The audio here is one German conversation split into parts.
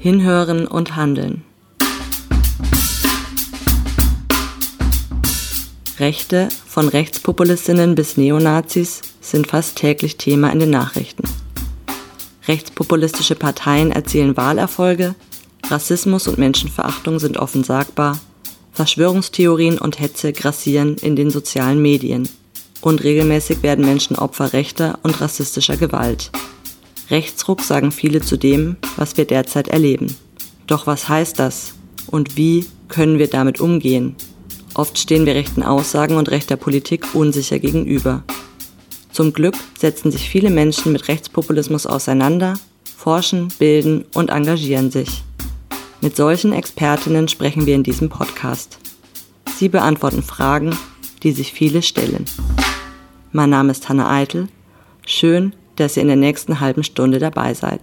Hinhören und Handeln. Rechte, von Rechtspopulistinnen bis Neonazis, sind fast täglich Thema in den Nachrichten. Rechtspopulistische Parteien erzielen Wahlerfolge, Rassismus und Menschenverachtung sind offen sagbar, Verschwörungstheorien und Hetze grassieren in den sozialen Medien und regelmäßig werden Menschen Opfer rechter und rassistischer Gewalt. Rechtsruck sagen viele zu dem, was wir derzeit erleben. Doch was heißt das und wie können wir damit umgehen? Oft stehen wir rechten Aussagen und rechter Politik unsicher gegenüber. Zum Glück setzen sich viele Menschen mit Rechtspopulismus auseinander, forschen, bilden und engagieren sich. Mit solchen Expertinnen sprechen wir in diesem Podcast. Sie beantworten Fragen, die sich viele stellen. Mein Name ist Hanna Eitel. Schön, dass ihr in der nächsten halben Stunde dabei seid.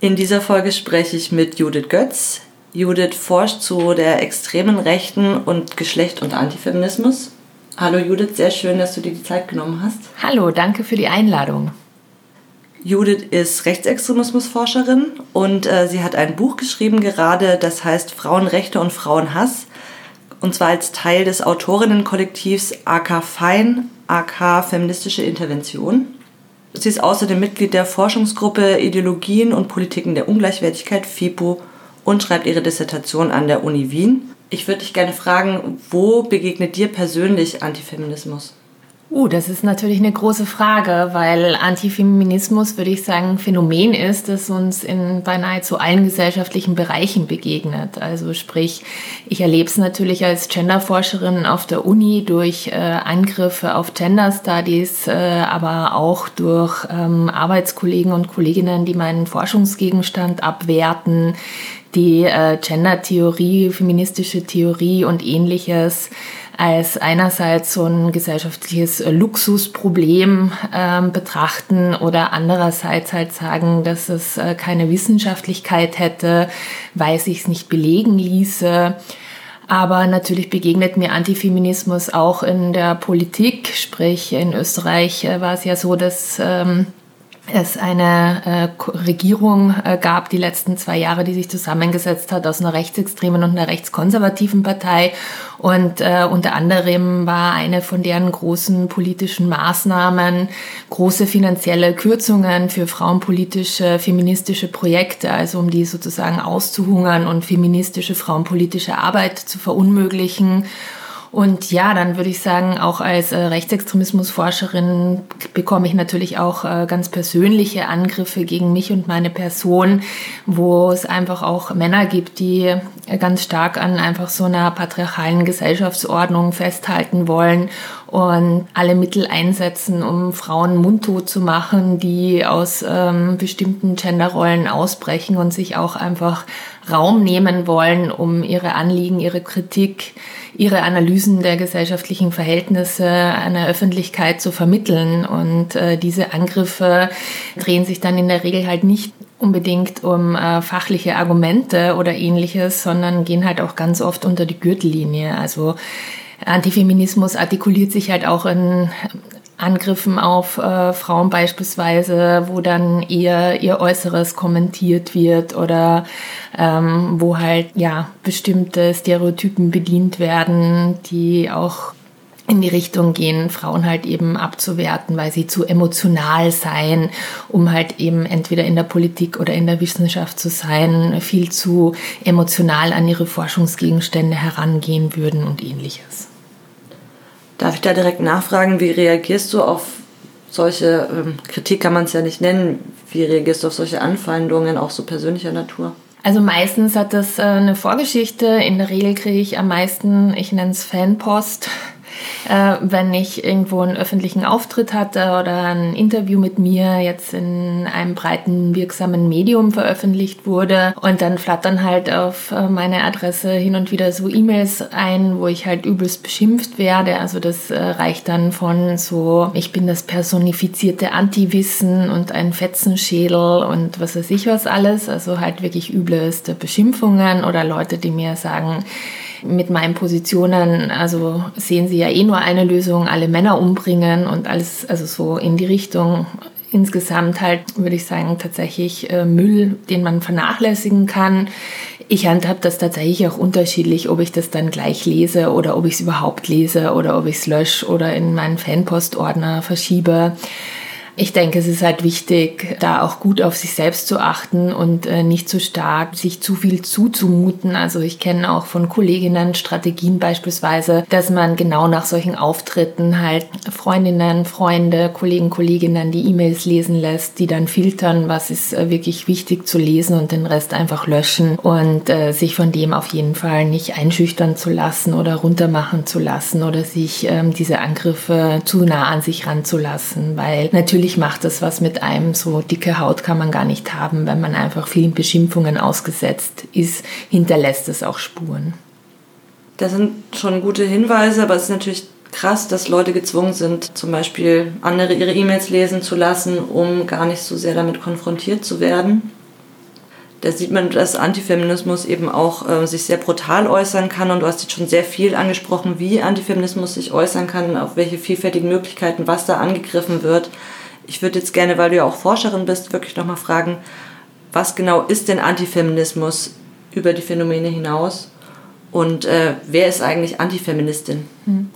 In dieser Folge spreche ich mit Judith Götz. Judith forscht zu der extremen Rechten und Geschlecht und Antifeminismus. Hallo Judith, sehr schön, dass du dir die Zeit genommen hast. Hallo, danke für die Einladung. Judith ist Rechtsextremismusforscherin und äh, sie hat ein Buch geschrieben gerade, das heißt Frauenrechte und Frauenhass. Und zwar als Teil des Autorinnenkollektivs AK Fein, AK Feministische Intervention. Sie ist außerdem Mitglied der Forschungsgruppe Ideologien und Politiken der Ungleichwertigkeit, FIPO, und schreibt ihre Dissertation an der Uni Wien. Ich würde dich gerne fragen, wo begegnet dir persönlich Antifeminismus? Uh, das ist natürlich eine große Frage, weil Antifeminismus, würde ich sagen, ein Phänomen ist, das uns in beinahe zu allen gesellschaftlichen Bereichen begegnet. Also sprich, ich erlebe es natürlich als Genderforscherin auf der Uni durch äh, Angriffe auf Gender Studies, äh, aber auch durch ähm, Arbeitskollegen und Kolleginnen, die meinen Forschungsgegenstand abwerten, die äh, Gender-Theorie, feministische Theorie und ähnliches als einerseits so ein gesellschaftliches Luxusproblem äh, betrachten oder andererseits halt sagen, dass es äh, keine Wissenschaftlichkeit hätte, weil sich es nicht belegen ließe. Aber natürlich begegnet mir Antifeminismus auch in der Politik, sprich in Österreich äh, war es ja so, dass ähm, es eine äh, Regierung äh, gab, die letzten zwei Jahre, die sich zusammengesetzt hat aus einer rechtsextremen und einer rechtskonservativen Partei. Und äh, unter anderem war eine von deren großen politischen Maßnahmen große finanzielle Kürzungen für frauenpolitische, feministische Projekte, also um die sozusagen auszuhungern und feministische, frauenpolitische Arbeit zu verunmöglichen. Und ja, dann würde ich sagen, auch als äh, Rechtsextremismusforscherin bekomme ich natürlich auch äh, ganz persönliche Angriffe gegen mich und meine Person, wo es einfach auch Männer gibt, die äh, ganz stark an einfach so einer patriarchalen Gesellschaftsordnung festhalten wollen und alle Mittel einsetzen, um Frauen mundtot zu machen, die aus ähm, bestimmten Genderrollen ausbrechen und sich auch einfach Raum nehmen wollen, um ihre Anliegen, ihre Kritik, ihre Analysen der gesellschaftlichen Verhältnisse einer Öffentlichkeit zu vermitteln. Und äh, diese Angriffe drehen sich dann in der Regel halt nicht unbedingt um äh, fachliche Argumente oder ähnliches, sondern gehen halt auch ganz oft unter die Gürtellinie. Also Antifeminismus artikuliert sich halt auch in Angriffen auf äh, Frauen beispielsweise, wo dann eher ihr Äußeres kommentiert wird oder ähm, wo halt ja bestimmte Stereotypen bedient werden, die auch in die Richtung gehen, Frauen halt eben abzuwerten, weil sie zu emotional seien, um halt eben entweder in der Politik oder in der Wissenschaft zu sein, viel zu emotional an ihre Forschungsgegenstände herangehen würden und ähnliches. Darf ich da direkt nachfragen, wie reagierst du auf solche, ähm, Kritik kann man es ja nicht nennen, wie reagierst du auf solche Anfeindungen, auch so persönlicher Natur? Also meistens hat das äh, eine Vorgeschichte. In der Regel kriege ich am meisten, ich nenne es Fanpost äh, wenn ich irgendwo einen öffentlichen Auftritt hatte oder ein Interview mit mir jetzt in einem breiten, wirksamen Medium veröffentlicht wurde. Und dann flattern halt auf äh, meine Adresse hin und wieder so E-Mails ein, wo ich halt übelst beschimpft werde. Also das äh, reicht dann von so, ich bin das personifizierte Antiwissen und ein Fetzenschädel und was weiß ich was alles. Also halt wirklich übelste Beschimpfungen oder Leute, die mir sagen, mit meinen Positionen, also sehen sie ja eh nur eine Lösung, alle Männer umbringen und alles, also so in die Richtung insgesamt halt, würde ich sagen, tatsächlich äh, Müll, den man vernachlässigen kann. Ich handhabe das tatsächlich auch unterschiedlich, ob ich das dann gleich lese oder ob ich es überhaupt lese oder ob ich es lösche oder in meinen Fanpostordner verschiebe. Ich denke, es ist halt wichtig, da auch gut auf sich selbst zu achten und äh, nicht zu stark sich zu viel zuzumuten. Also ich kenne auch von Kolleginnen Strategien beispielsweise, dass man genau nach solchen Auftritten halt Freundinnen, Freunde, Kollegen, Kolleginnen die E-Mails lesen lässt, die dann filtern, was ist äh, wirklich wichtig zu lesen und den Rest einfach löschen und äh, sich von dem auf jeden Fall nicht einschüchtern zu lassen oder runtermachen zu lassen oder sich ähm, diese Angriffe zu nah an sich ranzulassen, weil natürlich natürlich macht das was mit einem. So dicke Haut kann man gar nicht haben, wenn man einfach vielen Beschimpfungen ausgesetzt ist, hinterlässt es auch Spuren. Das sind schon gute Hinweise, aber es ist natürlich krass, dass Leute gezwungen sind, zum Beispiel andere ihre E-Mails lesen zu lassen, um gar nicht so sehr damit konfrontiert zu werden. Da sieht man, dass Antifeminismus eben auch äh, sich sehr brutal äußern kann. Und du hast jetzt schon sehr viel angesprochen, wie Antifeminismus sich äußern kann, auf welche vielfältigen Möglichkeiten, was da angegriffen wird. Ich würde jetzt gerne, weil du ja auch Forscherin bist, wirklich nochmal fragen, was genau ist denn Antifeminismus über die Phänomene hinaus? Und äh, wer ist eigentlich Antifeministin? Hm.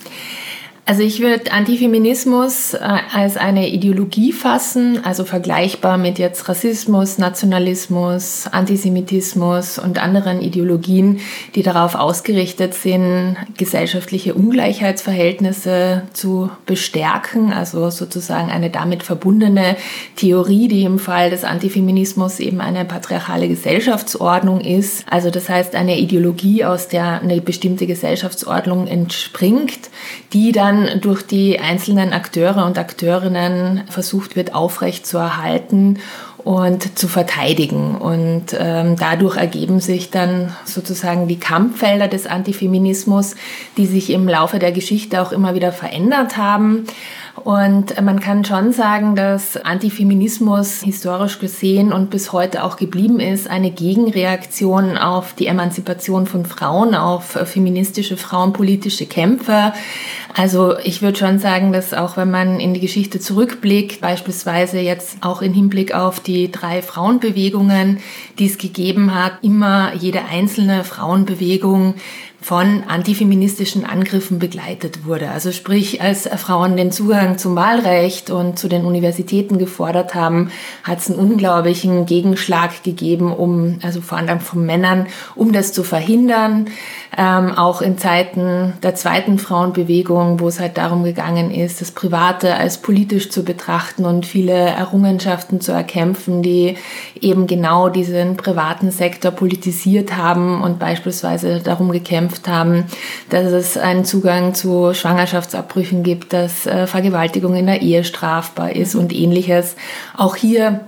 Also ich würde Antifeminismus äh, als eine Ideologie fassen, also vergleichbar mit jetzt Rassismus, Nationalismus, Antisemitismus und anderen Ideologien, die darauf ausgerichtet sind, gesellschaftliche Ungleichheitsverhältnisse zu bestärken, also sozusagen eine damit verbundene Theorie, die im Fall des Antifeminismus eben eine patriarchale Gesellschaftsordnung ist. Also das heißt eine Ideologie, aus der eine bestimmte Gesellschaftsordnung entspringt, die dann dann durch die einzelnen Akteure und Akteurinnen versucht wird aufrechtzuerhalten und zu verteidigen. Und ähm, dadurch ergeben sich dann sozusagen die Kampffelder des Antifeminismus, die sich im Laufe der Geschichte auch immer wieder verändert haben. Und man kann schon sagen, dass Antifeminismus historisch gesehen und bis heute auch geblieben ist, eine Gegenreaktion auf die Emanzipation von Frauen, auf feministische frauenpolitische Kämpfe. Also ich würde schon sagen, dass auch wenn man in die Geschichte zurückblickt, beispielsweise jetzt auch im Hinblick auf die drei Frauenbewegungen, die es gegeben hat, immer jede einzelne Frauenbewegung von antifeministischen Angriffen begleitet wurde. Also sprich, als Frauen den Zugang zum Wahlrecht und zu den Universitäten gefordert haben, hat es einen unglaublichen Gegenschlag gegeben, um, also vor allem von Männern, um das zu verhindern. Ähm, auch in Zeiten der zweiten Frauenbewegung, wo es halt darum gegangen ist, das Private als politisch zu betrachten und viele Errungenschaften zu erkämpfen, die eben genau diesen privaten Sektor politisiert haben und beispielsweise darum gekämpft gekämpft haben, dass es einen Zugang zu Schwangerschaftsabbrüchen gibt, dass äh, Vergewaltigung in der Ehe strafbar ist und ähnliches. Auch hier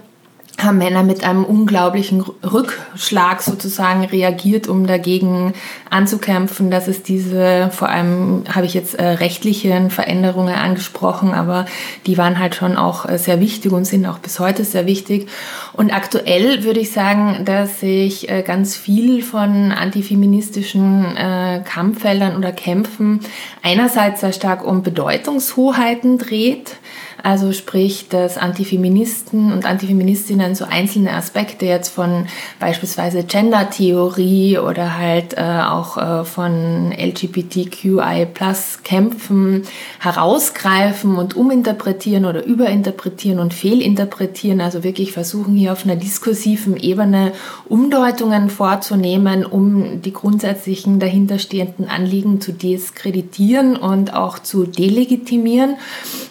haben Männer mit einem unglaublichen Rückschlag sozusagen reagiert, um dagegen anzukämpfen, dass es diese, vor allem habe ich jetzt äh, rechtliche Veränderungen angesprochen, aber die waren halt schon auch äh, sehr wichtig und sind auch bis heute sehr wichtig. Und aktuell würde ich sagen, dass sich äh, ganz viel von antifeministischen äh, Kampffeldern oder Kämpfen einerseits sehr stark um Bedeutungshoheiten dreht, also sprich, dass Antifeministen und Antifeministinnen so einzelne Aspekte jetzt von beispielsweise Gender-Theorie oder halt äh, auch äh, von LGBTQI-Plus-Kämpfen herausgreifen und uminterpretieren oder überinterpretieren und fehlinterpretieren. Also wirklich versuchen hier auf einer diskursiven Ebene Umdeutungen vorzunehmen, um die grundsätzlichen dahinterstehenden Anliegen zu diskreditieren und auch zu delegitimieren.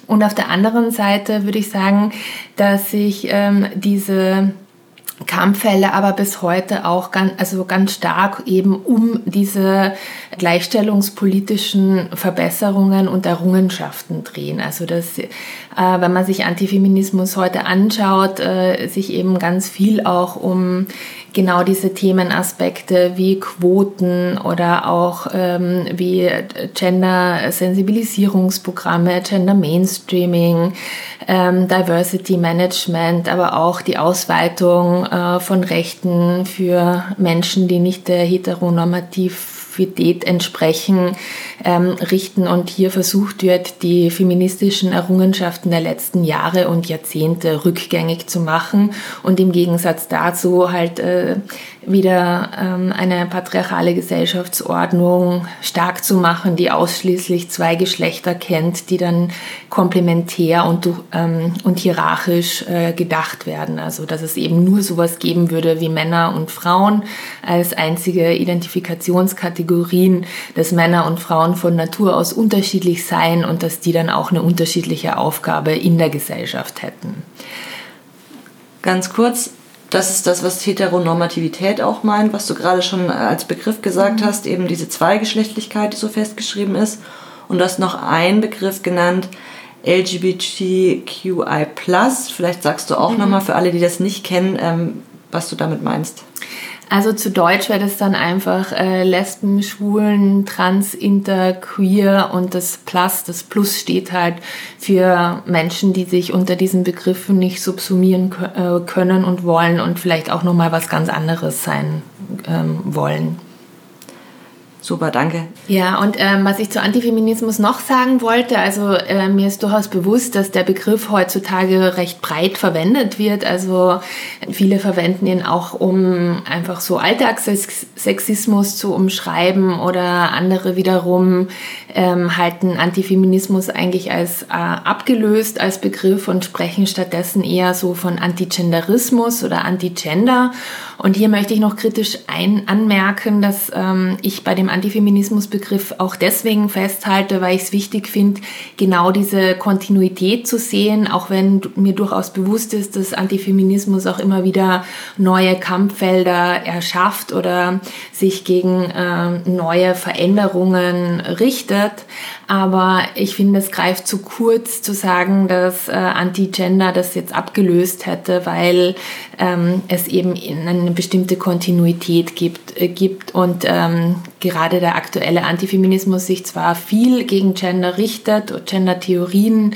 Und auf der anderen Seite würde ich sagen, dass sich ähm, diese Kampffälle aber bis heute auch ganz, also ganz stark eben um diese gleichstellungspolitischen Verbesserungen und Errungenschaften drehen. Also dass, äh, wenn man sich Antifeminismus heute anschaut, äh, sich eben ganz viel auch um genau diese Themenaspekte wie Quoten oder auch ähm, wie Gender-Sensibilisierungsprogramme, Gender-Mainstreaming, ähm, Diversity Management, aber auch die Ausweitung äh, von Rechten für Menschen, die nicht der Heteronormativität entsprechen, ähm, richten und hier versucht wird, die feministischen Errungenschaften der letzten Jahre und Jahrzehnte rückgängig zu machen und im Gegensatz dazu halt äh, wieder ähm, eine patriarchale Gesellschaftsordnung stark zu machen, die ausschließlich zwei Geschlechter kennt, die dann komplementär und, ähm, und hierarchisch äh, gedacht werden. Also dass es eben nur sowas geben würde wie Männer und Frauen als einzige Identifikationskategorien, dass Männer und Frauen von Natur aus unterschiedlich seien und dass die dann auch eine unterschiedliche Aufgabe in der Gesellschaft hätten. Ganz kurz, das ist das, was Heteronormativität auch meint, was du gerade schon als Begriff gesagt mhm. hast, eben diese Zweigeschlechtlichkeit, die so festgeschrieben ist. Und du hast noch einen Begriff genannt, LGBTQI+. Vielleicht sagst du auch mhm. nochmal für alle, die das nicht kennen, ähm, was du damit meinst. Also zu Deutsch wäre das dann einfach äh, Lesben, Schwulen, Trans, Inter, Queer und das Plus, das Plus steht halt für Menschen, die sich unter diesen Begriffen nicht subsumieren äh, können und wollen und vielleicht auch nochmal was ganz anderes sein ähm, wollen. Super, danke. Ja, und ähm, was ich zu Antifeminismus noch sagen wollte, also äh, mir ist durchaus bewusst, dass der Begriff heutzutage recht breit verwendet wird. Also viele verwenden ihn auch, um einfach so Alltagssexismus zu umschreiben oder andere wiederum ähm, halten Antifeminismus eigentlich als äh, abgelöst als Begriff und sprechen stattdessen eher so von Antigenderismus oder Antigender. Und hier möchte ich noch kritisch ein anmerken, dass ähm, ich bei dem Antifeminismusbegriff auch deswegen festhalte, weil ich es wichtig finde, genau diese Kontinuität zu sehen, auch wenn mir durchaus bewusst ist, dass Antifeminismus auch immer wieder neue Kampffelder erschafft oder sich gegen äh, neue Veränderungen richtet. Aber ich finde, es greift zu kurz zu sagen, dass äh, Anti-Gender das jetzt abgelöst hätte, weil ähm, es eben eine bestimmte Kontinuität gibt, äh, gibt und ähm, der aktuelle Antifeminismus sich zwar viel gegen Gender richtet, Gender-Theorien,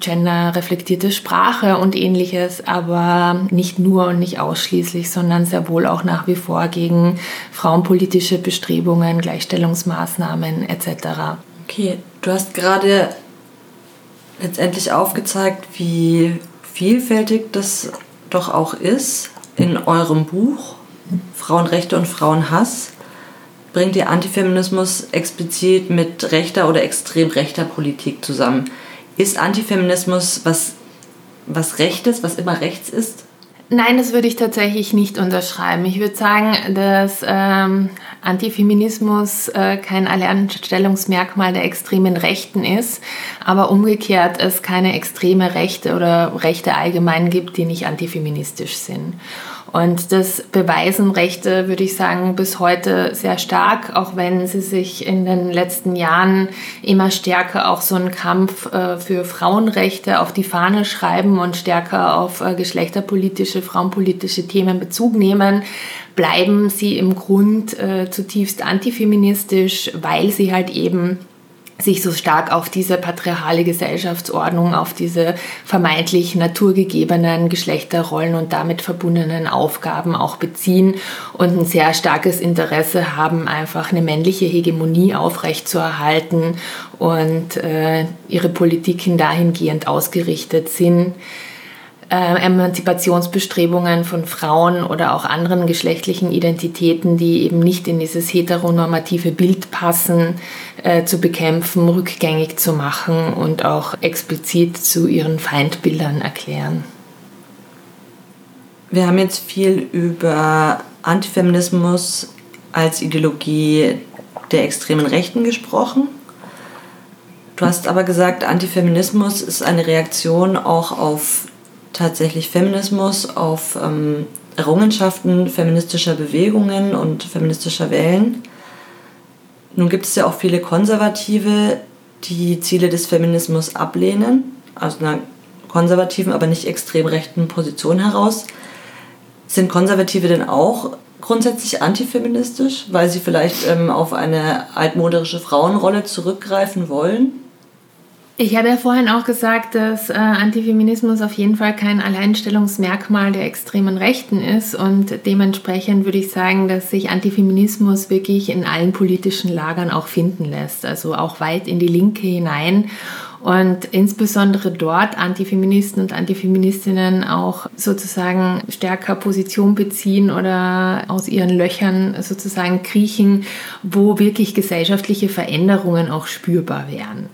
genderreflektierte Sprache und ähnliches, aber nicht nur und nicht ausschließlich, sondern sehr wohl auch nach wie vor gegen frauenpolitische Bestrebungen, Gleichstellungsmaßnahmen etc. Okay, du hast gerade letztendlich aufgezeigt, wie vielfältig das doch auch ist. In eurem Buch Frauenrechte und Frauenhass bringt ihr Antifeminismus explizit mit rechter oder extrem rechter Politik zusammen. Ist Antifeminismus was, was Rechtes, was immer rechts ist? Nein, das würde ich tatsächlich nicht unterschreiben. Ich würde sagen, dass ähm, Antifeminismus äh, kein Alleinstellungsmerkmal der extremen Rechten ist, aber umgekehrt es keine extreme Rechte oder Rechte allgemein gibt, die nicht antifeministisch sind. Und das beweisen Rechte, würde ich sagen, bis heute sehr stark, auch wenn sie sich in den letzten Jahren immer stärker auch so einen Kampf äh, für Frauenrechte auf die Fahne schreiben und stärker auf äh, geschlechterpolitische, frauenpolitische Themen Bezug nehmen, bleiben sie im Grund äh, zutiefst antifeministisch, weil sie halt eben sich so stark auf diese patriarchale Gesellschaftsordnung, auf diese vermeintlich naturgegebenen Geschlechterrollen und damit verbundenen Aufgaben auch beziehen und ein sehr starkes Interesse haben, einfach eine männliche Hegemonie aufrechtzuerhalten und äh, ihre Politiken dahingehend ausgerichtet sind, äh, Emanzipationsbestrebungen von Frauen oder auch anderen geschlechtlichen Identitäten, die eben nicht in dieses heteronormative Bild passen, äh, zu bekämpfen, rückgängig zu machen und auch explizit zu ihren Feindbildern erklären. Wir haben jetzt viel über Antifeminismus als Ideologie der extremen Rechten gesprochen. Du hast aber gesagt, Antifeminismus ist eine Reaktion auch auf tatsächlich Feminismus auf ähm, Errungenschaften feministischer Bewegungen und feministischer Wellen. Nun gibt es ja auch viele Konservative, die Ziele des Feminismus ablehnen, aus einer konservativen, aber nicht extrem rechten Position heraus. Sind Konservative denn auch grundsätzlich antifeministisch, weil sie vielleicht ähm, auf eine altmodische Frauenrolle zurückgreifen wollen? Ich habe ja vorhin auch gesagt, dass äh, Antifeminismus auf jeden Fall kein Alleinstellungsmerkmal der extremen Rechten ist und dementsprechend würde ich sagen, dass sich Antifeminismus wirklich in allen politischen Lagern auch finden lässt, also auch weit in die Linke hinein und insbesondere dort Antifeministen und Antifeministinnen auch sozusagen stärker Position beziehen oder aus ihren Löchern sozusagen kriechen, wo wirklich gesellschaftliche Veränderungen auch spürbar wären.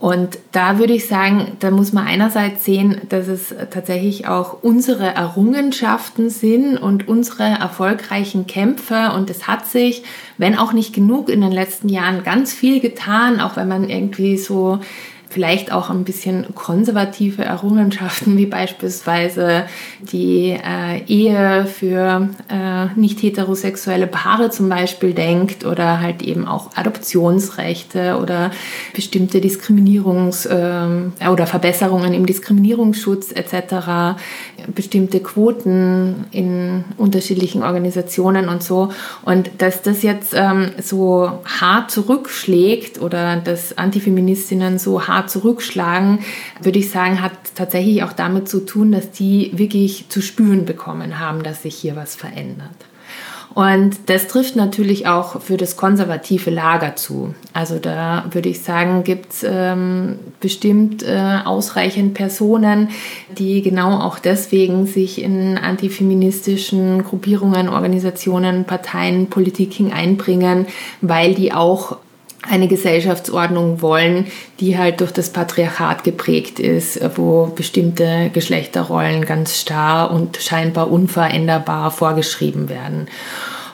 Und da würde ich sagen, da muss man einerseits sehen, dass es tatsächlich auch unsere Errungenschaften sind und unsere erfolgreichen Kämpfe. Und es hat sich, wenn auch nicht genug in den letzten Jahren, ganz viel getan, auch wenn man irgendwie so vielleicht auch ein bisschen konservative Errungenschaften, wie beispielsweise die äh, Ehe für äh, nicht heterosexuelle Paare zum Beispiel denkt oder halt eben auch Adoptionsrechte oder bestimmte Diskriminierungs- äh, oder Verbesserungen im Diskriminierungsschutz etc., bestimmte Quoten in unterschiedlichen Organisationen und so. Und dass das jetzt ähm, so hart zurückschlägt oder dass Antifeministinnen so hart zurückschlagen, würde ich sagen, hat tatsächlich auch damit zu tun, dass die wirklich zu spüren bekommen haben, dass sich hier was verändert. Und das trifft natürlich auch für das konservative Lager zu. Also da würde ich sagen, gibt es ähm, bestimmt äh, ausreichend Personen, die genau auch deswegen sich in antifeministischen Gruppierungen, Organisationen, Parteien, Politik einbringen, weil die auch eine Gesellschaftsordnung wollen, die halt durch das Patriarchat geprägt ist, wo bestimmte Geschlechterrollen ganz starr und scheinbar unveränderbar vorgeschrieben werden.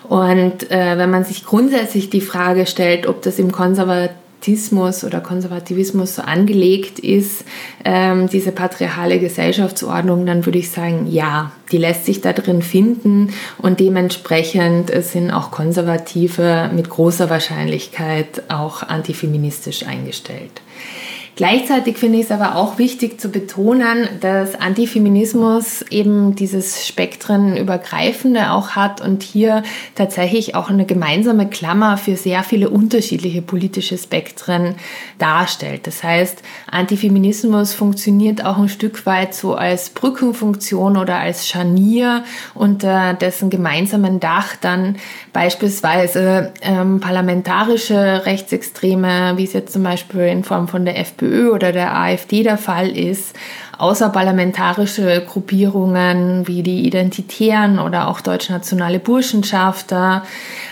Und äh, wenn man sich grundsätzlich die Frage stellt, ob das im konservativen Konservatismus oder Konservativismus so angelegt ist, ähm, diese patriarchale Gesellschaftsordnung, dann würde ich sagen, ja, die lässt sich da drin finden und dementsprechend sind auch Konservative mit großer Wahrscheinlichkeit auch antifeministisch eingestellt. Gleichzeitig finde ich es aber auch wichtig zu betonen, dass Antifeminismus eben dieses spektrenübergreifende auch hat und hier tatsächlich auch eine gemeinsame Klammer für sehr viele unterschiedliche politische Spektren darstellt. Das heißt, Antifeminismus funktioniert auch ein Stück weit so als Brückenfunktion oder als Scharnier, unter dessen gemeinsamen Dach dann beispielsweise ähm, parlamentarische Rechtsextreme, wie es jetzt zum Beispiel in Form von der FPÖ FPÖ oder der AfD der Fall ist, außerparlamentarische Gruppierungen wie die Identitären oder auch deutschnationale Burschenschafter,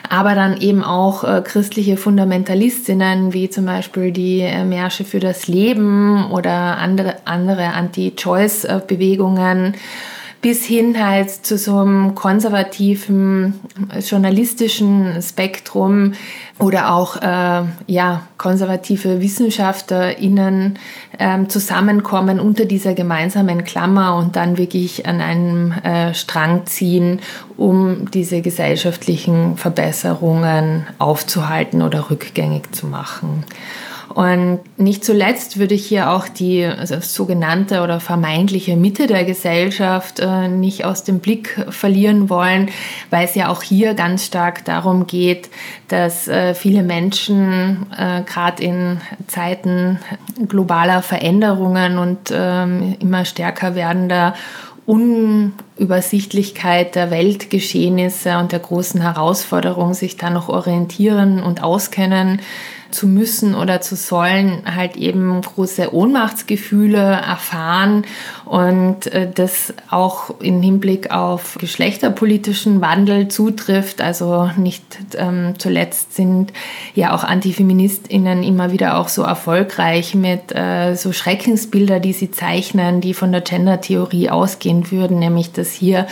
aber dann eben auch äh, christliche Fundamentalistinnen wie zum Beispiel die äh, Märsche für das Leben oder andere, andere Anti-Choice-Bewegungen bis hin halt zu so einem konservativen journalistischen Spektrum oder auch äh, ja, konservative WissenschaftlerInnen ähm, zusammenkommen unter dieser gemeinsamen Klammer und dann wirklich an einem äh, Strang ziehen, um diese gesellschaftlichen Verbesserungen aufzuhalten oder rückgängig zu machen. Und nicht zuletzt würde ich hier auch die also sogenannte oder vermeintliche Mitte der Gesellschaft äh, nicht aus dem Blick verlieren wollen, weil es ja auch hier ganz stark darum geht, dass äh, viele Menschen äh, gerade in Zeiten globaler Veränderungen und ähm, immer stärker werdender Unübersichtlichkeit der Weltgeschehnisse und der großen Herausforderung sich da noch orientieren und auskennen zu müssen oder zu sollen, halt eben große Ohnmachtsgefühle erfahren und äh, das auch im Hinblick auf geschlechterpolitischen Wandel zutrifft. Also nicht ähm, zuletzt sind ja auch Antifeministinnen immer wieder auch so erfolgreich mit äh, so Schreckensbilder, die sie zeichnen, die von der Gender-Theorie ausgehen würden, nämlich dass hier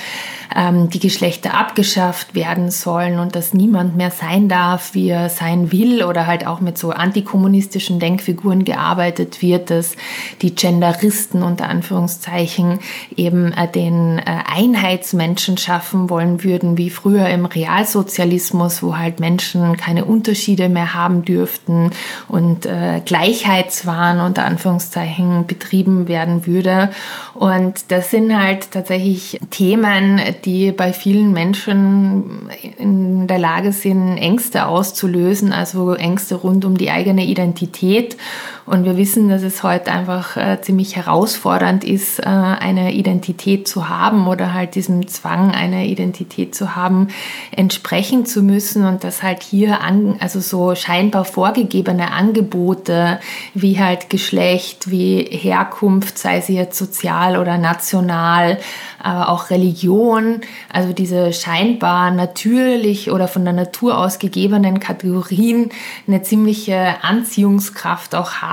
ähm, die Geschlechter abgeschafft werden sollen und dass niemand mehr sein darf, wie er sein will oder halt auch mit so antikommunistischen Denkfiguren gearbeitet wird, dass die Genderisten unter Anführungszeichen eben äh, den äh, Einheitsmenschen schaffen wollen würden, wie früher im Realsozialismus, wo halt Menschen keine Unterschiede mehr haben dürften und äh, Gleichheitswahn unter Anführungszeichen betrieben werden würde. Und das sind halt tatsächlich Themen, die bei vielen Menschen in der Lage sind, Ängste auszulösen, also Ängste rund um die eigene Identität Und wir wissen, dass es heute einfach äh, ziemlich herausfordernd ist, äh, eine Identität zu haben oder halt diesem Zwang, eine Identität zu haben, entsprechen zu müssen und dass halt hier an, also so scheinbar vorgegebene Angebote wie halt Geschlecht, wie Herkunft, sei sie jetzt sozial oder national, aber auch Religion, also diese scheinbar natürlich oder von der Natur aus gegebenen Kategorien eine ziemliche Anziehungskraft auch haben,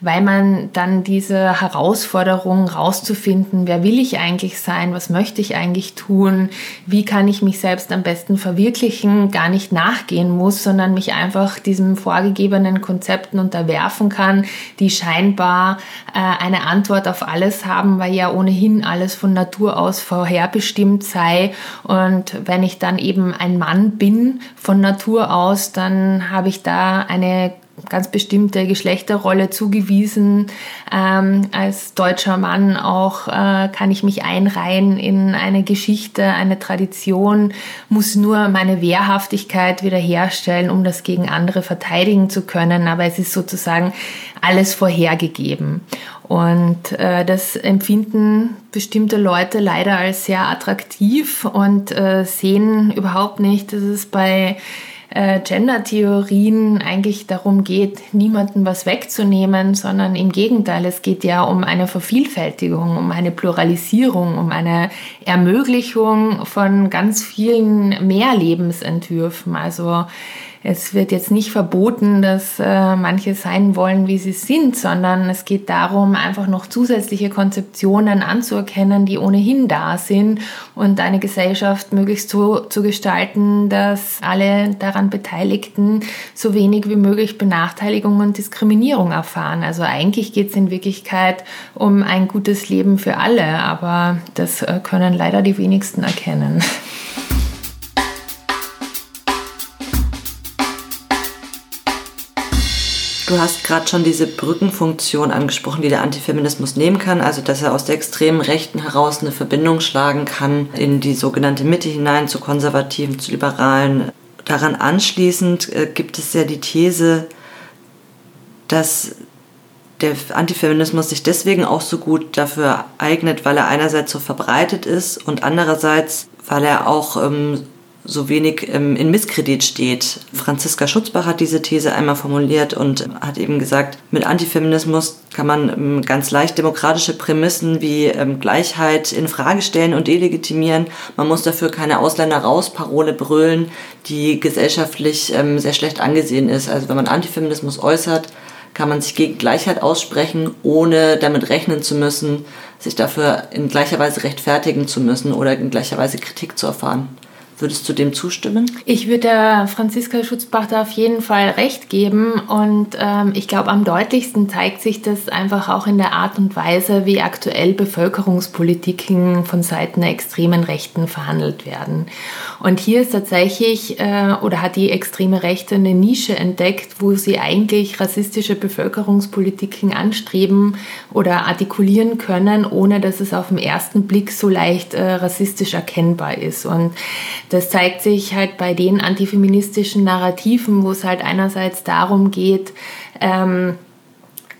weil man dann diese Herausforderung rauszufinden, wer will ich eigentlich sein, was möchte ich eigentlich tun, wie kann ich mich selbst am besten verwirklichen, gar nicht nachgehen muss, sondern mich einfach diesen vorgegebenen Konzepten unterwerfen kann, die scheinbar äh, eine Antwort auf alles haben, weil ja ohnehin alles von Natur aus vorherbestimmt sei. Und wenn ich dann eben ein Mann bin von Natur aus, dann habe ich da eine ganz bestimmte Geschlechterrolle zugewiesen. Ähm, als deutscher Mann auch äh, kann ich mich einreihen in eine Geschichte, eine Tradition, muss nur meine Wehrhaftigkeit wiederherstellen, um das gegen andere verteidigen zu können. Aber es ist sozusagen alles vorhergegeben. Und äh, das empfinden bestimmte Leute leider als sehr attraktiv und äh, sehen überhaupt nicht, dass es bei äh, Gender-Theorien eigentlich darum geht, niemandem was wegzunehmen, sondern im Gegenteil, es geht ja um eine Vervielfältigung, um eine Pluralisierung, um eine Ermöglichung von ganz vielen mehr Lebensentwürfen. Also es wird jetzt nicht verboten, dass äh, manche sein wollen, wie sie sind, sondern es geht darum, einfach noch zusätzliche Konzeptionen anzuerkennen, die ohnehin da sind und eine Gesellschaft möglichst so zu gestalten, dass alle daran Beteiligten so wenig wie möglich Benachteiligung und Diskriminierung erfahren. Also eigentlich geht es in Wirklichkeit um ein gutes Leben für alle, aber das äh, können leider die wenigsten erkennen. Du hast gerade schon diese Brückenfunktion angesprochen, die der Antifeminismus nehmen kann, also dass er aus der extremen Rechten heraus eine Verbindung schlagen kann in die sogenannte Mitte hinein, zu Konservativen, zu Liberalen. Daran anschließend äh, gibt es ja die These, dass der Antifeminismus sich deswegen auch so gut dafür eignet, weil er einerseits so verbreitet ist und andererseits, weil er auch ähm, so wenig ähm, in Misskredit steht. Franziska Schutzbach hat diese These einmal formuliert und hat eben gesagt, mit Antifeminismus kann man ähm, ganz leicht demokratische Prämissen wie ähm, Gleichheit in Frage stellen und delegitimieren. Man muss dafür keine Ausländer raus Parole brüllen, die gesellschaftlich ähm, sehr schlecht angesehen ist. Also wenn man Antifeminismus äußert, kann man sich gegen Gleichheit aussprechen, ohne damit rechnen zu müssen, sich dafür in gleicher Weise rechtfertigen zu müssen oder in gleicher Weise Kritik zu erfahren. Würdest du dem zustimmen? Ich würde der Franziska Schutzbach da auf jeden Fall recht geben. Und ähm, ich glaube, am deutlichsten zeigt sich das einfach auch in der Art und Weise, wie aktuell Bevölkerungspolitiken von Seiten der extremen Rechten verhandelt werden. Und hier ist tatsächlich, äh, oder hat die extreme Rechte eine Nische entdeckt, wo sie eigentlich rassistische Bevölkerungspolitiken anstreben oder artikulieren können, ohne dass es auf den ersten Blick so leicht äh, rassistisch erkennbar ist. Und das zeigt sich halt bei den antifeministischen Narrativen, wo es halt einerseits darum geht, ähm,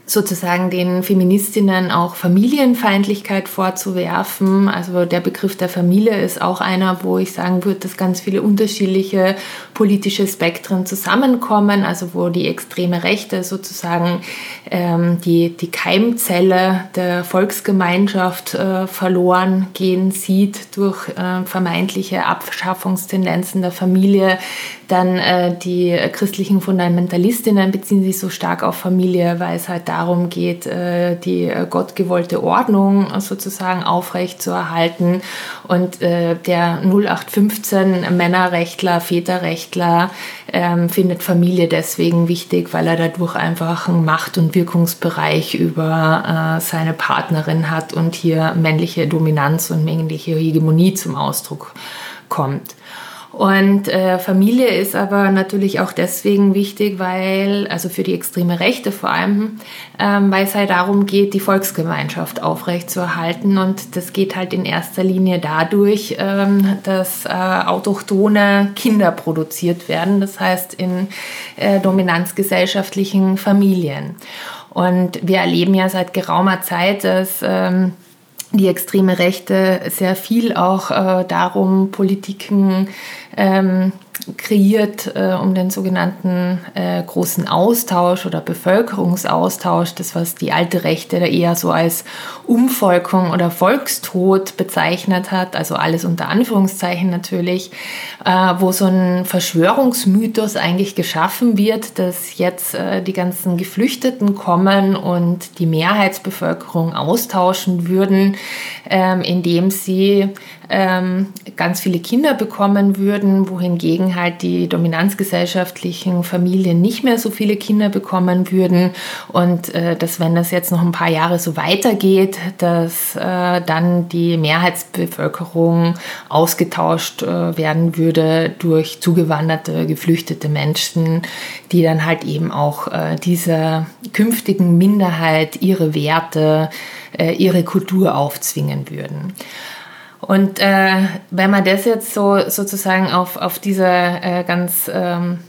sozusagen den Feministinnen auch Familienfeindlichkeit vorzuwerfen. Also der Begriff der Familie ist auch einer, wo ich sagen würde, dass ganz viele unterschiedliche politische Spektren zusammenkommen, also wo die extreme Rechte sozusagen ähm, die, die Keimzelle der Volksgemeinschaft äh, verloren gehen sieht durch äh, vermeintliche Abschaffungstendenzen der Familie. Dann äh, die christlichen Fundamentalistinnen beziehen sich so stark auf Familie, weil es halt darum geht, äh, die äh, gottgewollte Ordnung sozusagen aufrechtzuerhalten. Und äh, der 0815 Männerrechtler, Väterrechtler ähm, findet Familie deswegen wichtig, weil er dadurch einfach einen Macht- und Wirkungsbereich über seine Partnerin hat und hier männliche Dominanz und männliche Hegemonie zum Ausdruck kommt. Und äh, Familie ist aber natürlich auch deswegen wichtig, weil, also für die extreme Rechte vor allem, ähm, weil es halt darum geht, die Volksgemeinschaft aufrechtzuerhalten. Und das geht halt in erster Linie dadurch, ähm, dass äh, autochtone Kinder produziert werden, das heißt in äh, dominanzgesellschaftlichen Familien. Und wir erleben ja seit geraumer Zeit, dass ähm, die extreme Rechte sehr viel auch äh, darum Politiken ähm, kreiert, äh, um den sogenannten äh, großen Austausch oder Bevölkerungsaustausch, das was die alte Rechte da eher so als Umvolkung oder Volkstod bezeichnet hat, also alles unter Anführungszeichen natürlich, äh, wo so ein Verschwörungsmythos eigentlich geschaffen wird, dass jetzt äh, die ganzen Geflüchteten kommen und die Mehrheitsbevölkerung austauschen würden, ähm, indem sie ganz viele Kinder bekommen würden, wohingegen halt die dominanzgesellschaftlichen Familien nicht mehr so viele Kinder bekommen würden und äh, dass wenn das jetzt noch ein paar Jahre so weitergeht, dass äh, dann die Mehrheitsbevölkerung ausgetauscht äh, werden würde durch zugewanderte, geflüchtete Menschen, die dann halt eben auch dieser künftigen Minderheit ihre Werte, ihre Kultur aufzwingen würden. Und äh, wenn man das jetzt so sozusagen auf, auf dieser äh, ganz ähm,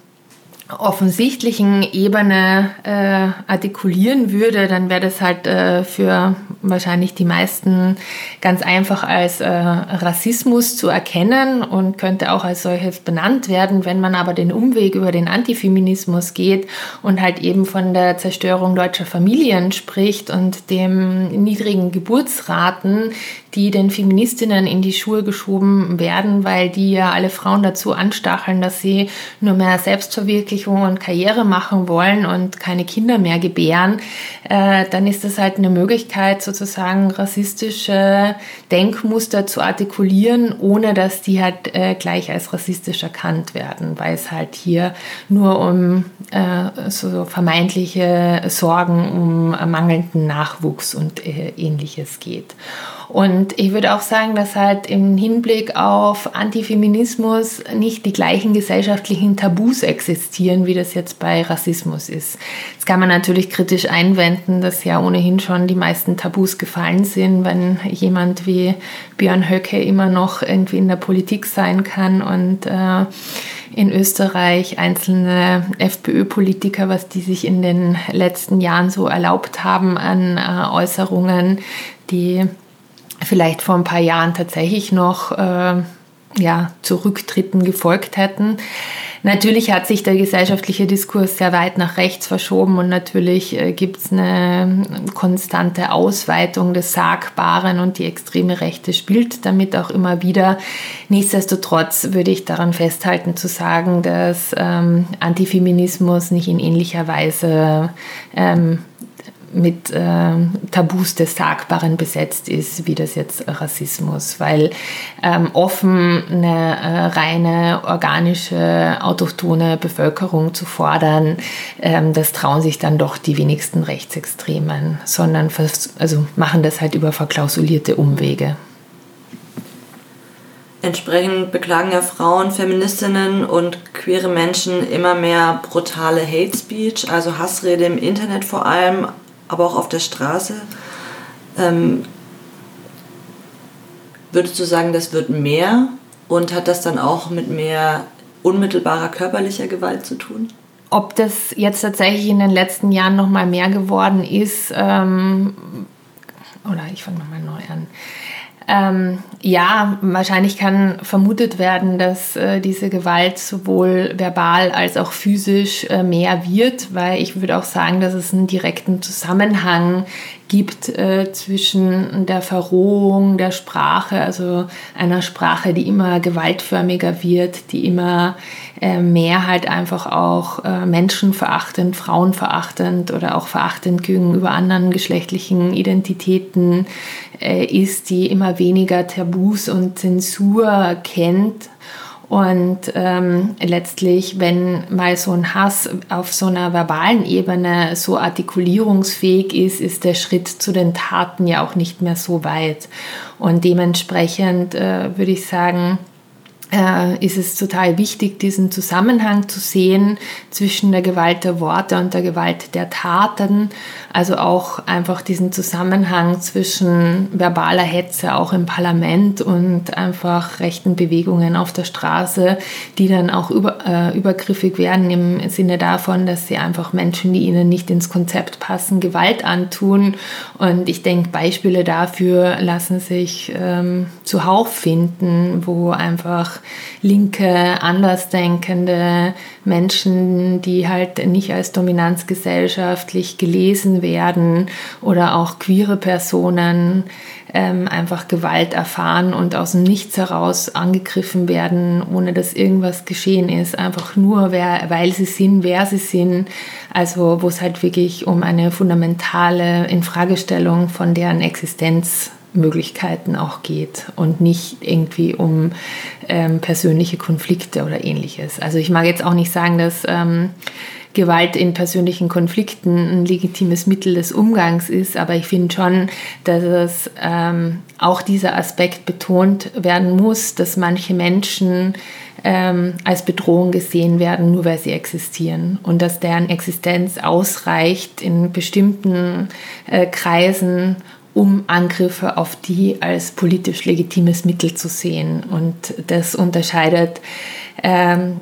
offensichtlichen Ebene äh, artikulieren würde, dann wäre das halt äh, für wahrscheinlich die meisten ganz einfach als äh, Rassismus zu erkennen und könnte auch als solches benannt werden. Wenn man aber den Umweg über den Antifeminismus geht und halt eben von der Zerstörung deutscher Familien spricht und dem niedrigen Geburtsraten, die den Feministinnen in die Schuhe geschoben werden, weil die ja alle Frauen dazu anstacheln, dass sie nur mehr Selbstverwirklichung und Karriere machen wollen und keine Kinder mehr gebären, äh, dann ist das halt eine Möglichkeit, sozusagen rassistische Denkmuster zu artikulieren, ohne dass die halt äh, gleich als rassistisch erkannt werden, weil es halt hier nur um äh, so vermeintliche Sorgen um mangelnden Nachwuchs und äh, ähnliches geht. Und ich würde auch sagen, dass halt im Hinblick auf Antifeminismus nicht die gleichen gesellschaftlichen Tabus existieren, wie das jetzt bei Rassismus ist. Jetzt kann man natürlich kritisch einwenden, dass ja ohnehin schon die meisten Tabus gefallen sind, wenn jemand wie Björn Höcke immer noch irgendwie in der Politik sein kann und äh, in Österreich einzelne FPÖ-Politiker, was die sich in den letzten Jahren so erlaubt haben an äh, Äußerungen, die vielleicht vor ein paar Jahren tatsächlich noch äh, ja, Zurücktritten gefolgt hätten. Natürlich hat sich der gesellschaftliche Diskurs sehr weit nach rechts verschoben und natürlich äh, gibt es eine konstante Ausweitung des Sagbaren und die extreme Rechte spielt damit auch immer wieder. Nichtsdestotrotz würde ich daran festhalten zu sagen, dass ähm, Antifeminismus nicht in ähnlicher Weise ähm, mit äh, Tabus des Sagbaren besetzt ist, wie das jetzt Rassismus, weil ähm, offen eine äh, reine organische, autochtone Bevölkerung zu fordern, ähm, das trauen sich dann doch die wenigsten Rechtsextremen, sondern also machen das halt über verklausulierte Umwege. Entsprechend beklagen ja Frauen, Feministinnen und queere Menschen immer mehr brutale Hate Speech, also Hassrede im Internet vor allem, aber auch auf der Straße. Ähm, würdest du sagen, das wird mehr und hat das dann auch mit mehr unmittelbarer körperlicher Gewalt zu tun? Ob das jetzt tatsächlich in den letzten Jahren noch mal mehr geworden ist, ähm, oder ich fange nochmal neu an. Ähm, ja, wahrscheinlich kann vermutet werden, dass äh, diese Gewalt sowohl verbal als auch physisch äh, mehr wird, weil ich würde auch sagen, dass es einen direkten Zusammenhang gibt äh, zwischen der Verrohung der Sprache, also einer Sprache, die immer gewaltförmiger wird, die immer äh, mehr halt einfach auch äh, menschenverachtend, frauenverachtend oder auch verachtend gegenüber anderen geschlechtlichen Identitäten äh, ist, die immer weniger Tabus und Zensur kennt und ähm, letztlich, wenn mal so ein Hass auf so einer verbalen Ebene so artikulierungsfähig ist, ist der Schritt zu den Taten ja auch nicht mehr so weit. Und dementsprechend äh, würde ich sagen, ist es total wichtig, diesen Zusammenhang zu sehen zwischen der Gewalt der Worte und der Gewalt der Taten. Also auch einfach diesen Zusammenhang zwischen verbaler Hetze auch im Parlament und einfach rechten Bewegungen auf der Straße, die dann auch über, äh, übergriffig werden im Sinne davon, dass sie einfach Menschen, die ihnen nicht ins Konzept passen, Gewalt antun. Und ich denke, Beispiele dafür lassen sich ähm, zuhauf finden, wo einfach linke, andersdenkende Menschen, die halt nicht als dominanzgesellschaftlich gelesen werden oder auch queere Personen ähm, einfach Gewalt erfahren und aus dem Nichts heraus angegriffen werden, ohne dass irgendwas geschehen ist, einfach nur, wer, weil sie sind, wer sie sind. Also wo es halt wirklich um eine fundamentale Infragestellung von deren Existenz Möglichkeiten auch geht und nicht irgendwie um ähm, persönliche Konflikte oder ähnliches. Also ich mag jetzt auch nicht sagen, dass ähm, Gewalt in persönlichen Konflikten ein legitimes Mittel des Umgangs ist, aber ich finde schon, dass es ähm, auch dieser Aspekt betont werden muss, dass manche Menschen ähm, als Bedrohung gesehen werden, nur weil sie existieren und dass deren Existenz ausreicht in bestimmten äh, Kreisen, um Angriffe auf die als politisch legitimes Mittel zu sehen. Und das unterscheidet, ähm,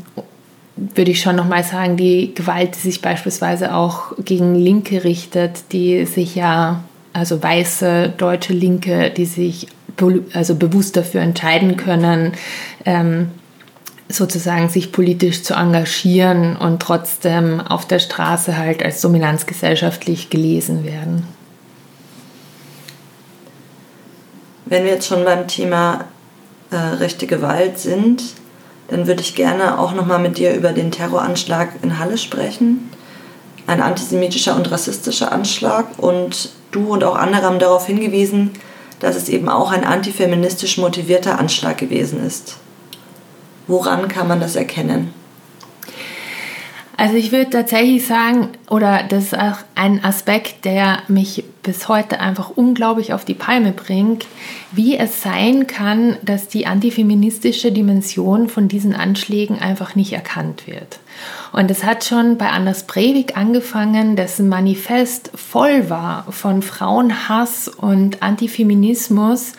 würde ich schon nochmal sagen, die Gewalt, die sich beispielsweise auch gegen Linke richtet, die sich ja, also weiße deutsche Linke, die sich also bewusst dafür entscheiden können, ähm, sozusagen sich politisch zu engagieren und trotzdem auf der Straße halt als dominanzgesellschaftlich gelesen werden. Wenn wir jetzt schon beim Thema äh, rechte Gewalt sind, dann würde ich gerne auch nochmal mit dir über den Terroranschlag in Halle sprechen. Ein antisemitischer und rassistischer Anschlag. Und du und auch andere haben darauf hingewiesen, dass es eben auch ein antifeministisch motivierter Anschlag gewesen ist. Woran kann man das erkennen? Also ich würde tatsächlich sagen, oder das ist auch ein Aspekt, der mich bis heute einfach unglaublich auf die Palme bringt, wie es sein kann, dass die antifeministische Dimension von diesen Anschlägen einfach nicht erkannt wird. Und es hat schon bei Anders Breivik angefangen, dessen Manifest voll war von Frauenhass und Antifeminismus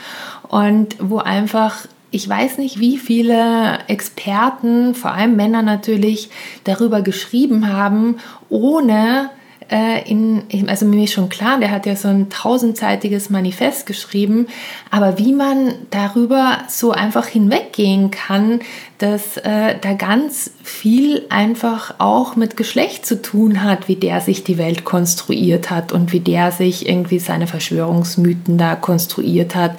und wo einfach ich weiß nicht, wie viele Experten, vor allem Männer natürlich, darüber geschrieben haben, ohne in, also mir ist schon klar, der hat ja so ein tausendseitiges Manifest geschrieben, aber wie man darüber so einfach hinweggehen kann, dass äh, da ganz viel einfach auch mit Geschlecht zu tun hat, wie der sich die Welt konstruiert hat und wie der sich irgendwie seine Verschwörungsmythen da konstruiert hat,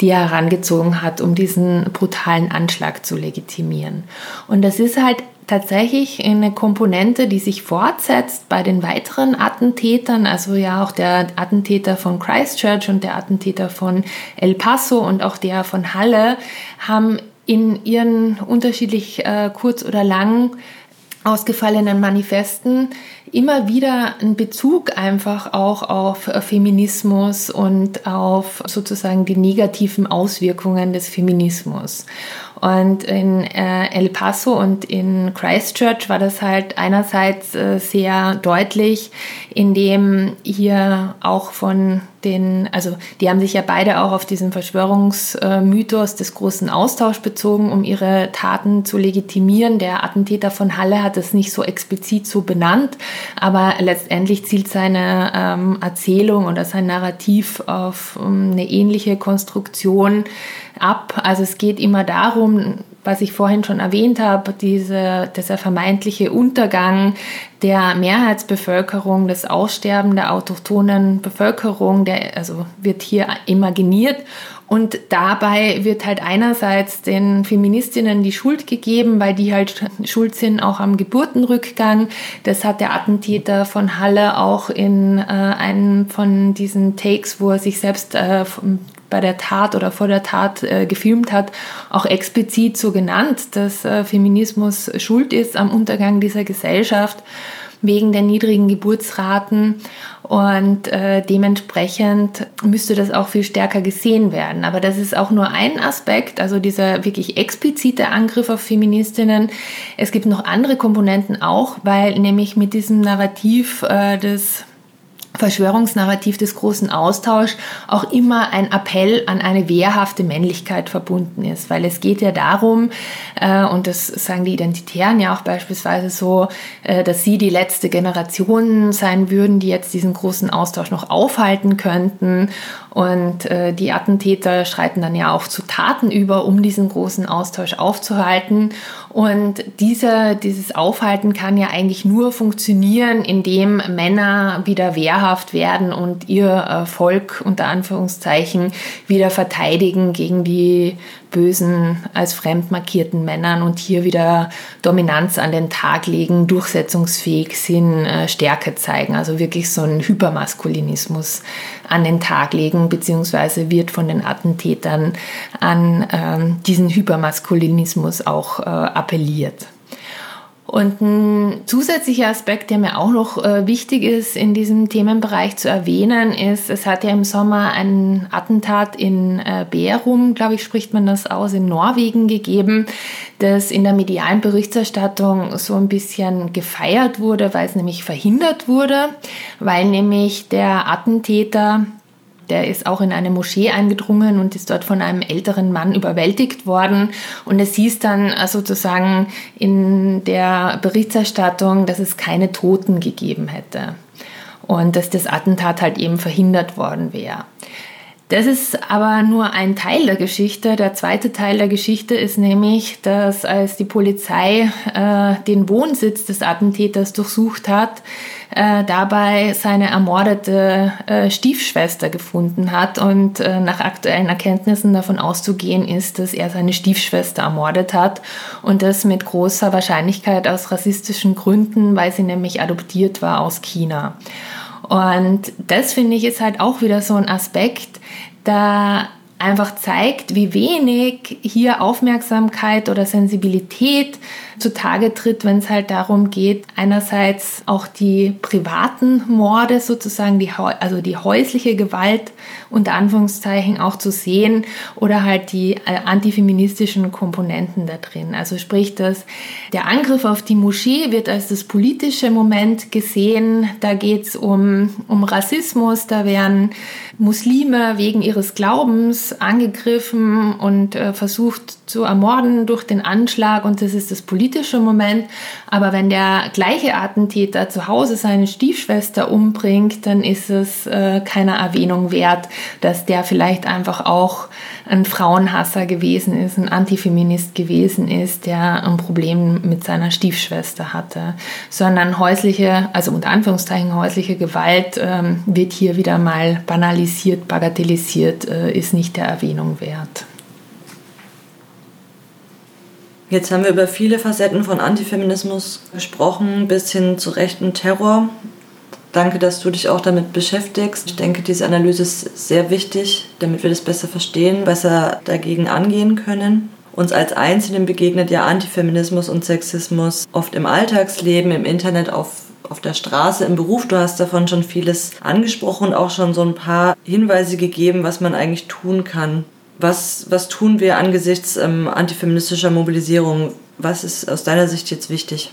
die er herangezogen hat, um diesen brutalen Anschlag zu legitimieren. Und das ist halt tatsächlich eine Komponente, die sich fortsetzt bei den weiteren Attentätern, also ja auch der Attentäter von Christchurch und der Attentäter von El Paso und auch der von Halle haben in ihren unterschiedlich äh, kurz oder lang ausgefallenen Manifesten immer wieder einen Bezug einfach auch auf Feminismus und auf sozusagen die negativen Auswirkungen des Feminismus. Und in äh, El Paso und in Christchurch war das halt einerseits äh, sehr deutlich, indem hier auch von den, also die haben sich ja beide auch auf diesen Verschwörungsmythos des großen Austauschs bezogen, um ihre Taten zu legitimieren. Der Attentäter von Halle hat es nicht so explizit so benannt, aber letztendlich zielt seine ähm, Erzählung oder sein Narrativ auf um, eine ähnliche Konstruktion ab. Also es geht immer darum, was ich vorhin schon erwähnt habe, diese, dieser vermeintliche Untergang der Mehrheitsbevölkerung, das Aussterben der autochthonen Bevölkerung, der also wird hier imaginiert. Und dabei wird halt einerseits den Feministinnen die Schuld gegeben, weil die halt schuld sind auch am Geburtenrückgang. Das hat der Attentäter von Halle auch in äh, einem von diesen Takes, wo er sich selbst äh, bei der Tat oder vor der Tat äh, gefilmt hat, auch explizit so genannt, dass äh, Feminismus schuld ist am Untergang dieser Gesellschaft. Wegen der niedrigen Geburtsraten und äh, dementsprechend müsste das auch viel stärker gesehen werden. Aber das ist auch nur ein Aspekt, also dieser wirklich explizite Angriff auf Feministinnen. Es gibt noch andere Komponenten auch, weil nämlich mit diesem Narrativ äh, des Verschwörungsnarrativ des großen Austauschs auch immer ein Appell an eine wehrhafte Männlichkeit verbunden ist, weil es geht ja darum, äh, und das sagen die Identitären ja auch beispielsweise so, äh, dass sie die letzte Generation sein würden, die jetzt diesen großen Austausch noch aufhalten könnten und äh, die Attentäter schreiten dann ja auch zu Taten über, um diesen großen Austausch aufzuhalten. Und dieser, dieses Aufhalten kann ja eigentlich nur funktionieren, indem Männer wieder wehrhaft werden und ihr äh, Volk unter Anführungszeichen wieder verteidigen gegen die bösen, als fremd markierten Männern und hier wieder Dominanz an den Tag legen, durchsetzungsfähig sind, äh, Stärke zeigen, also wirklich so einen Hypermaskulinismus an den Tag legen, beziehungsweise wird von den Attentätern an ähm, diesen Hypermaskulinismus auch äh, appelliert. Und ein zusätzlicher Aspekt, der mir auch noch äh, wichtig ist, in diesem Themenbereich zu erwähnen, ist, es hat ja im Sommer ein Attentat in äh, glaube ich, spricht man das aus, in Norwegen gegeben, das in der medialen Berichterstattung so ein bisschen gefeiert wurde, weil es nämlich verhindert wurde, weil nämlich der Attentäter der ist auch in eine Moschee eingedrungen und ist dort von einem älteren Mann überwältigt worden. Und es hieß dann äh, sozusagen in der Berichterstattung, dass es keine Toten gegeben hätte und dass das Attentat halt eben verhindert worden wäre. Das ist aber nur ein Teil der Geschichte. Der zweite Teil der Geschichte ist nämlich, dass als die Polizei äh, den Wohnsitz des Attentäters durchsucht hat, äh, dabei seine ermordete äh, Stiefschwester gefunden hat und äh, nach aktuellen Erkenntnissen davon auszugehen ist, dass er seine Stiefschwester ermordet hat und das mit großer Wahrscheinlichkeit aus rassistischen Gründen, weil sie nämlich adoptiert war aus China. Und das finde ich ist halt auch wieder so ein Aspekt, da einfach zeigt, wie wenig hier Aufmerksamkeit oder Sensibilität zutage tritt, wenn es halt darum geht, einerseits auch die privaten Morde sozusagen, die, also die häusliche Gewalt unter Anführungszeichen auch zu sehen oder halt die äh, antifeministischen Komponenten da drin. Also sprich, dass der Angriff auf die Moschee wird als das politische Moment gesehen. Da geht es um, um Rassismus, da werden Muslime wegen ihres Glaubens angegriffen und äh, versucht zu ermorden durch den Anschlag und das ist das politische Moment. Aber wenn der gleiche Attentäter zu Hause seine Stiefschwester umbringt, dann ist es äh, keiner Erwähnung wert, dass der vielleicht einfach auch ein Frauenhasser gewesen ist, ein Antifeminist gewesen ist, der ein Problem mit seiner Stiefschwester hatte, sondern häusliche, also unter Anführungszeichen häusliche Gewalt ähm, wird hier wieder mal banalisiert, bagatellisiert, äh, ist nicht der Erwähnung wert. Jetzt haben wir über viele Facetten von Antifeminismus gesprochen, bis hin zu rechten Terror. Danke, dass du dich auch damit beschäftigst. Ich denke, diese Analyse ist sehr wichtig, damit wir das besser verstehen, besser dagegen angehen können. Uns als Einzelnen begegnet ja Antifeminismus und Sexismus oft im Alltagsleben, im Internet, auf, auf der Straße, im Beruf. Du hast davon schon vieles angesprochen und auch schon so ein paar Hinweise gegeben, was man eigentlich tun kann. Was, was tun wir angesichts ähm, antifeministischer Mobilisierung? Was ist aus deiner Sicht jetzt wichtig?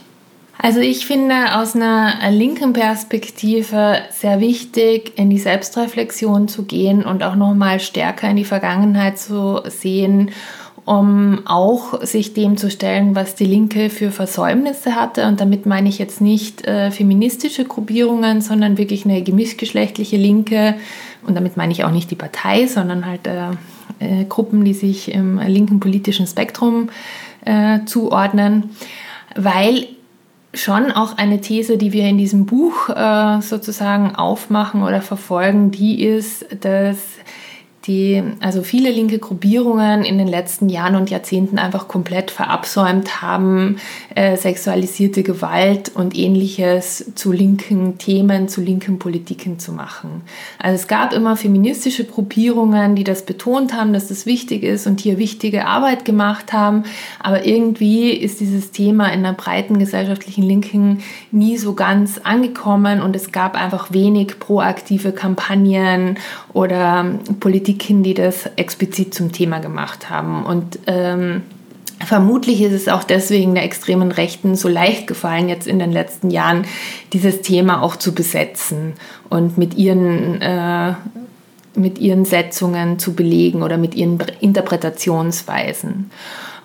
Also ich finde aus einer linken Perspektive sehr wichtig, in die Selbstreflexion zu gehen und auch nochmal stärker in die Vergangenheit zu sehen, um auch sich dem zu stellen, was die Linke für Versäumnisse hatte. Und damit meine ich jetzt nicht äh, feministische Gruppierungen, sondern wirklich eine gemischtgeschlechtliche Linke. Und damit meine ich auch nicht die Partei, sondern halt äh, äh, Gruppen, die sich im linken politischen Spektrum äh, zuordnen. Weil schon auch eine These, die wir in diesem Buch äh, sozusagen aufmachen oder verfolgen, die ist, dass die also viele linke Gruppierungen in den letzten Jahren und Jahrzehnten einfach komplett verabsäumt haben, äh, sexualisierte Gewalt und ähnliches zu linken Themen, zu linken Politiken zu machen. Also es gab immer feministische Gruppierungen, die das betont haben, dass das wichtig ist und hier wichtige Arbeit gemacht haben, aber irgendwie ist dieses Thema in der breiten gesellschaftlichen Linken nie so ganz angekommen und es gab einfach wenig proaktive Kampagnen oder Politiken, die das explizit zum Thema gemacht haben. Und ähm, Vermutlich ist es auch deswegen der extremen Rechten so leicht gefallen, jetzt in den letzten Jahren dieses Thema auch zu besetzen und mit ihren, äh, mit ihren Setzungen zu belegen oder mit ihren Interpretationsweisen.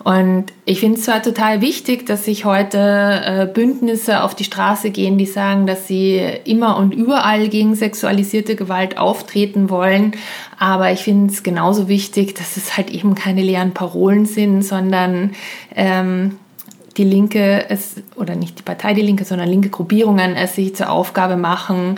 Und ich finde es zwar total wichtig, dass sich heute äh, Bündnisse auf die Straße gehen, die sagen, dass sie immer und überall gegen sexualisierte Gewalt auftreten wollen. Aber ich finde es genauso wichtig, dass es halt eben keine leeren Parolen sind, sondern ähm, die Linke es, oder nicht die Partei Die Linke, sondern linke Gruppierungen es sich zur Aufgabe machen,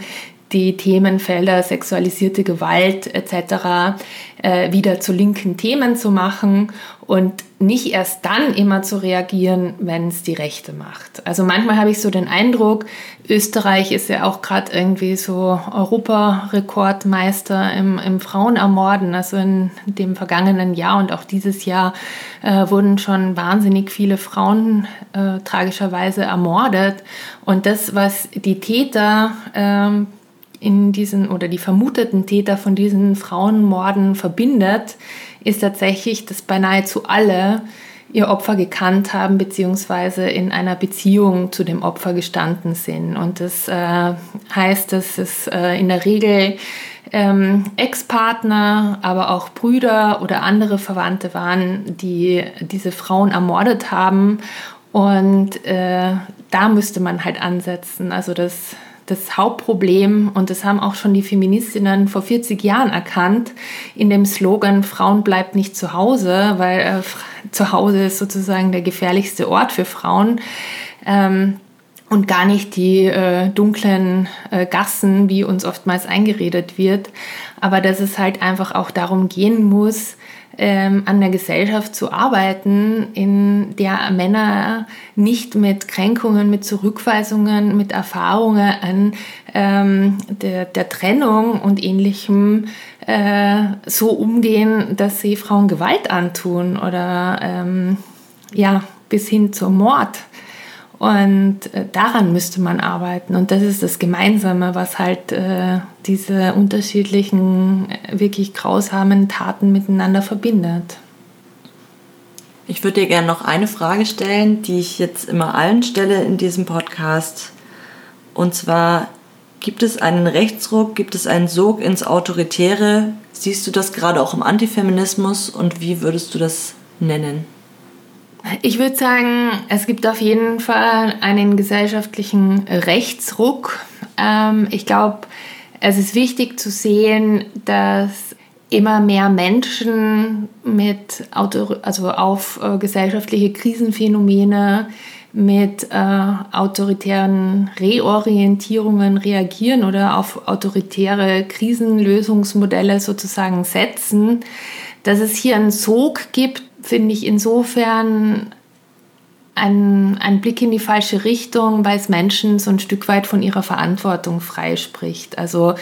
die Themenfelder sexualisierte Gewalt etc. Äh, wieder zu linken Themen zu machen und nicht erst dann immer zu reagieren, wenn es die Rechte macht. Also manchmal habe ich so den Eindruck, Österreich ist ja auch gerade irgendwie so Europarekordmeister im, im Frauenermorden. Also in dem vergangenen Jahr und auch dieses Jahr äh, wurden schon wahnsinnig viele Frauen äh, tragischerweise ermordet. Und das, was die Täter ähm, in diesen oder die vermuteten Täter von diesen Frauenmorden verbindet, ist tatsächlich, dass beinahe zu alle ihr Opfer gekannt haben, beziehungsweise in einer Beziehung zu dem Opfer gestanden sind. Und das äh, heißt, dass es äh, in der Regel ähm, Ex-Partner, aber auch Brüder oder andere Verwandte waren, die diese Frauen ermordet haben. Und äh, da müsste man halt ansetzen. Also das das Hauptproblem, und das haben auch schon die Feministinnen vor 40 Jahren erkannt, in dem Slogan Frauen bleibt nicht zu Hause, weil äh, zu Hause ist sozusagen der gefährlichste Ort für Frauen. Ähm, und gar nicht die äh, dunklen äh, Gassen, wie uns oftmals eingeredet wird, aber dass es halt einfach auch darum gehen muss, ähm, an der Gesellschaft zu arbeiten, in der Männer nicht mit Kränkungen, mit Zurückweisungen, mit Erfahrungen ähm, der, der Trennung und ähnlichem äh, so umgehen, dass sie Frauen Gewalt antun oder ähm, ja, bis hin zum Mord. Und äh, daran müsste man arbeiten. Und das ist das Gemeinsame, was halt äh, diese unterschiedlichen, äh, wirklich grausamen Taten miteinander verbindet. Ich würde dir gerne noch eine Frage stellen, die ich jetzt immer allen stelle in diesem Podcast. Und zwar, gibt es einen Rechtsruck, gibt es einen Sog ins Autoritäre? Siehst du das gerade auch im Antifeminismus und wie würdest du das nennen? Ich würde sagen, es gibt auf jeden Fall einen gesellschaftlichen Rechtsruck. Ähm, ich glaube, es ist wichtig zu sehen, dass immer mehr Menschen mit Autor also auf äh, gesellschaftliche Krisenphänomene mit äh, autoritären Reorientierungen reagieren oder auf autoritäre Krisenlösungsmodelle sozusagen setzen, dass es hier einen Sog gibt finde ich insofern ein, ein Blick in die falsche Richtung, weil es Menschen so ein Stück weit von ihrer Verantwortung freispricht. Also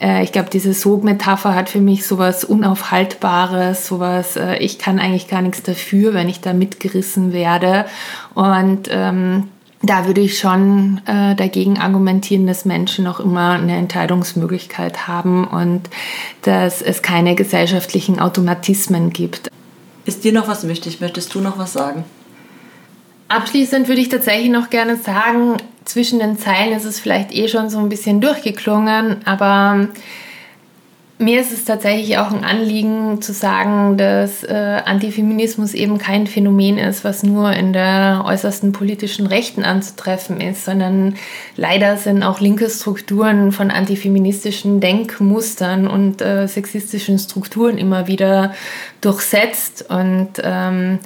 äh, ich glaube, diese Sogmetapher hat für mich sowas Unaufhaltbares, sowas, äh, ich kann eigentlich gar nichts dafür, wenn ich da mitgerissen werde. Und ähm, da würde ich schon äh, dagegen argumentieren, dass Menschen auch immer eine Entscheidungsmöglichkeit haben und dass es keine gesellschaftlichen Automatismen gibt. Ist dir noch was wichtig? Möchtest du noch was sagen? Abschließend würde ich tatsächlich noch gerne sagen, zwischen den Zeilen ist es vielleicht eh schon so ein bisschen durchgeklungen, aber mir ist es tatsächlich auch ein Anliegen zu sagen, dass äh, Antifeminismus eben kein Phänomen ist, was nur in der äußersten politischen Rechten anzutreffen ist, sondern leider sind auch linke Strukturen von antifeministischen Denkmustern und äh, sexistischen Strukturen immer wieder durchsetzt. Und ähm,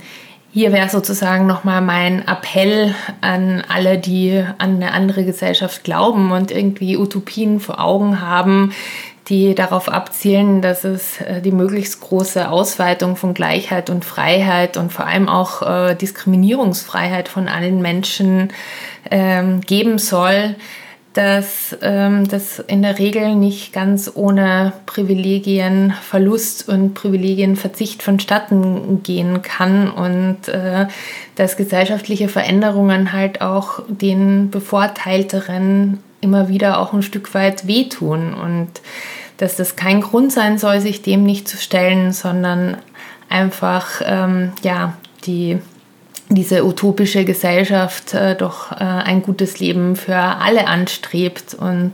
hier wäre sozusagen nochmal mein Appell an alle, die an eine andere Gesellschaft glauben und irgendwie Utopien vor Augen haben, die darauf abzielen, dass es äh, die möglichst große Ausweitung von Gleichheit und Freiheit und vor allem auch äh, Diskriminierungsfreiheit von allen Menschen ähm, geben soll, dass ähm, das in der Regel nicht ganz ohne Privilegienverlust und Privilegienverzicht vonstatten gehen kann und äh, dass gesellschaftliche Veränderungen halt auch den Bevorteilteren immer wieder auch ein Stück weit wehtun und dass das kein Grund sein soll, sich dem nicht zu stellen, sondern einfach ähm, ja die diese utopische Gesellschaft äh, doch äh, ein gutes Leben für alle anstrebt und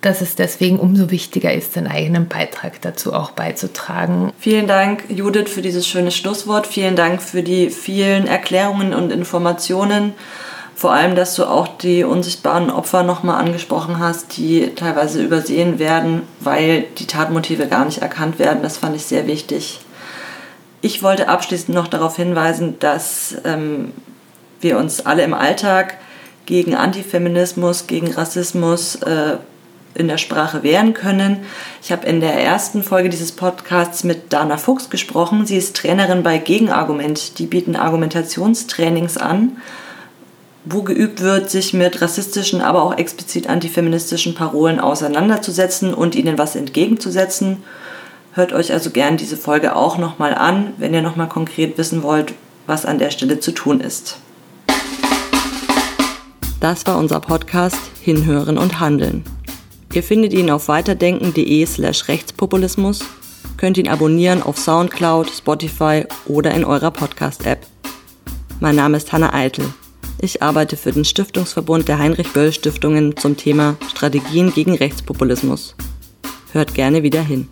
dass es deswegen umso wichtiger ist, den eigenen Beitrag dazu auch beizutragen. Vielen Dank, Judith, für dieses schöne Schlusswort. Vielen Dank für die vielen Erklärungen und Informationen. Vor allem, dass du auch die unsichtbaren Opfer nochmal angesprochen hast, die teilweise übersehen werden, weil die Tatmotive gar nicht erkannt werden. Das fand ich sehr wichtig. Ich wollte abschließend noch darauf hinweisen, dass ähm, wir uns alle im Alltag gegen Antifeminismus, gegen Rassismus äh, in der Sprache wehren können. Ich habe in der ersten Folge dieses Podcasts mit Dana Fuchs gesprochen. Sie ist Trainerin bei Gegenargument. Die bieten Argumentationstrainings an wo geübt wird, sich mit rassistischen, aber auch explizit antifeministischen Parolen auseinanderzusetzen und ihnen was entgegenzusetzen. Hört euch also gern diese Folge auch nochmal an, wenn ihr nochmal konkret wissen wollt, was an der Stelle zu tun ist. Das war unser Podcast Hinhören und Handeln. Ihr findet ihn auf weiterdenken.de slash rechtspopulismus, könnt ihn abonnieren auf Soundcloud, Spotify oder in eurer Podcast-App. Mein Name ist Hanna Eitel. Ich arbeite für den Stiftungsverbund der Heinrich-Böll-Stiftungen zum Thema Strategien gegen Rechtspopulismus. Hört gerne wieder hin.